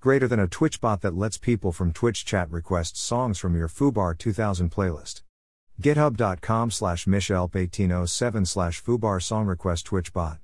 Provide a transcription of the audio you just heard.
Greater than a Twitch bot that lets people from Twitch chat request songs from your Foobar2000 playlist. GitHub.com slash Michelp1807 slash Fubar song request Twitch bot.